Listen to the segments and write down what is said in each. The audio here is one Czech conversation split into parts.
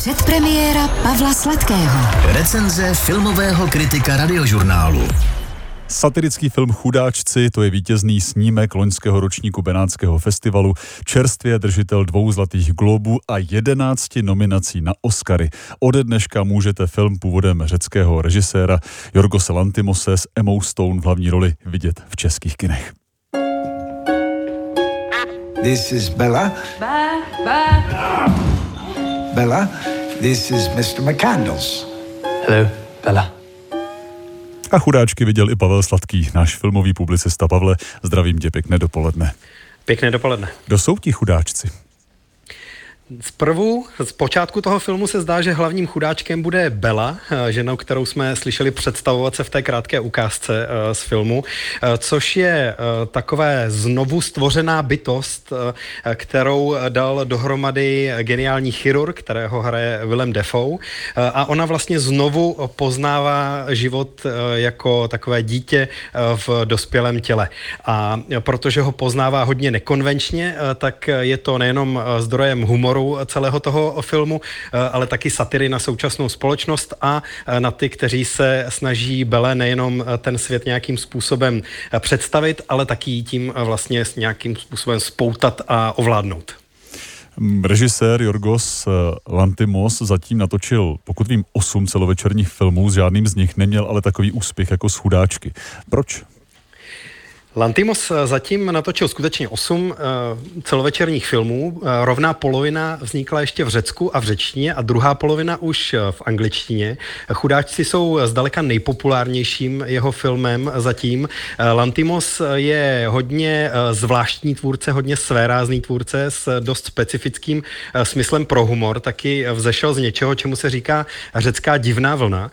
Předpremiéra Pavla Sladkého. Recenze filmového kritika radiožurnálu. Satirický film Chudáčci, to je vítězný snímek loňského ročníku Benátského festivalu, čerstvě držitel dvou zlatých globů a jedenácti nominací na Oscary. Ode dneška můžete film původem řeckého režiséra Jorgose Lantimose s Emou Stone v hlavní roli vidět v českých kinech. This is Bella. Ba, ba. Bella, this is Mr. McCandles. Hello, Bella. A chudáčky viděl i Pavel Sladký, náš filmový publicista. Pavle, zdravím tě, pěkné dopoledne. Pěkné dopoledne. Kdo jsou ti chudáčci? Zprvu, z počátku toho filmu se zdá, že hlavním chudáčkem bude Bella, eh, ženou, kterou jsme slyšeli představovat se v té krátké ukázce eh, z filmu, eh, což je takové znovu stvořená bytost, kterou dal dohromady geniální chirurg, kterého hraje Willem Defoe a ona vlastně znovu poznává život jako takové dítě v dospělém těle. A protože ho poznává hodně nekonvenčně, tak je to nejenom zdrojem humoru, humoru celého toho filmu, eh, ale taky satiry na současnou společnost a eh, na ty, kteří se snaží Bele nejenom eh, ten svět nějakým způsobem představit, ale taky tím vlastně nějakým způsobem spoutat a ovládnout. Režisér Jorgos Lantimos zatím natočil, pokud vím, osm celovečerních filmů, s žádným z nich neměl ale takový úspěch jako s chudáčky. Proč? Lantimos eh, zatím natočil skutečně osm uh, celovečerních filmů. Uh, rovná polovina vznikla ještě v Řecku a v řečtině a druhá polovina už v angličtině. Chudáčci jsou zdaleka nejpopulárnějším jeho filmem zatím. Lantimos je hodně zvláštní tvůrce, hodně svérázný tvůrce s dost specifickým smyslem pro humor. Taky vzešel z něčeho, čemu se říká řecká divná vlna.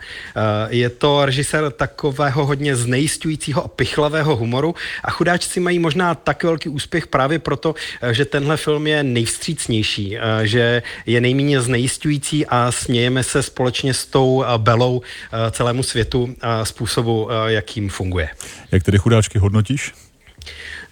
Je to režisér takového hodně znejistujícího a pichlavého humoru, a chudáčci mají možná tak velký úspěch právě proto, eh, že tenhle film je nejvstřícnější, eh, že je nejméně znejistující a smějeme se společně s tou eh, belou celému světu způsobu, jakým funguje. Jak tedy chudáčky hodnotíš?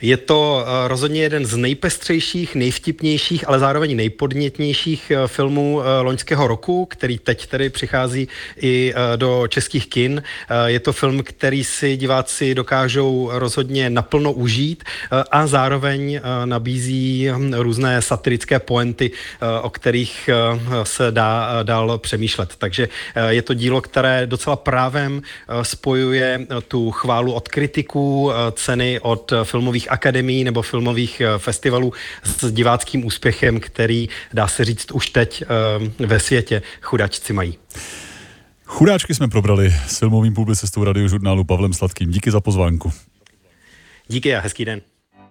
Je to eh, rozhodně jeden z nejpestřejších, nejvtipnějších, ale zároveň nejpodnětnějších eh, filmů eh, loňského roku, který teď tedy přichází i do českých kin. Je to film, který si diváci dokážou rozhodně naplno užít a zároveň nabízí hm, různé satirické poenty, o kterých se dá dál přemýšlet. Takže je to dílo, které docela právem spojuje tu chválu od kritiků, ceny od filmových akademií nebo filmových eh, festivalů s diváckým úspěchem, který, dá se říct, už teď eh, ve světě chudačci mají. Chudáčky jsme probrali s filmovým publicistou radiožurnálu Pavlem Sladkým. Díky za pozvánku. Díky a hezký den.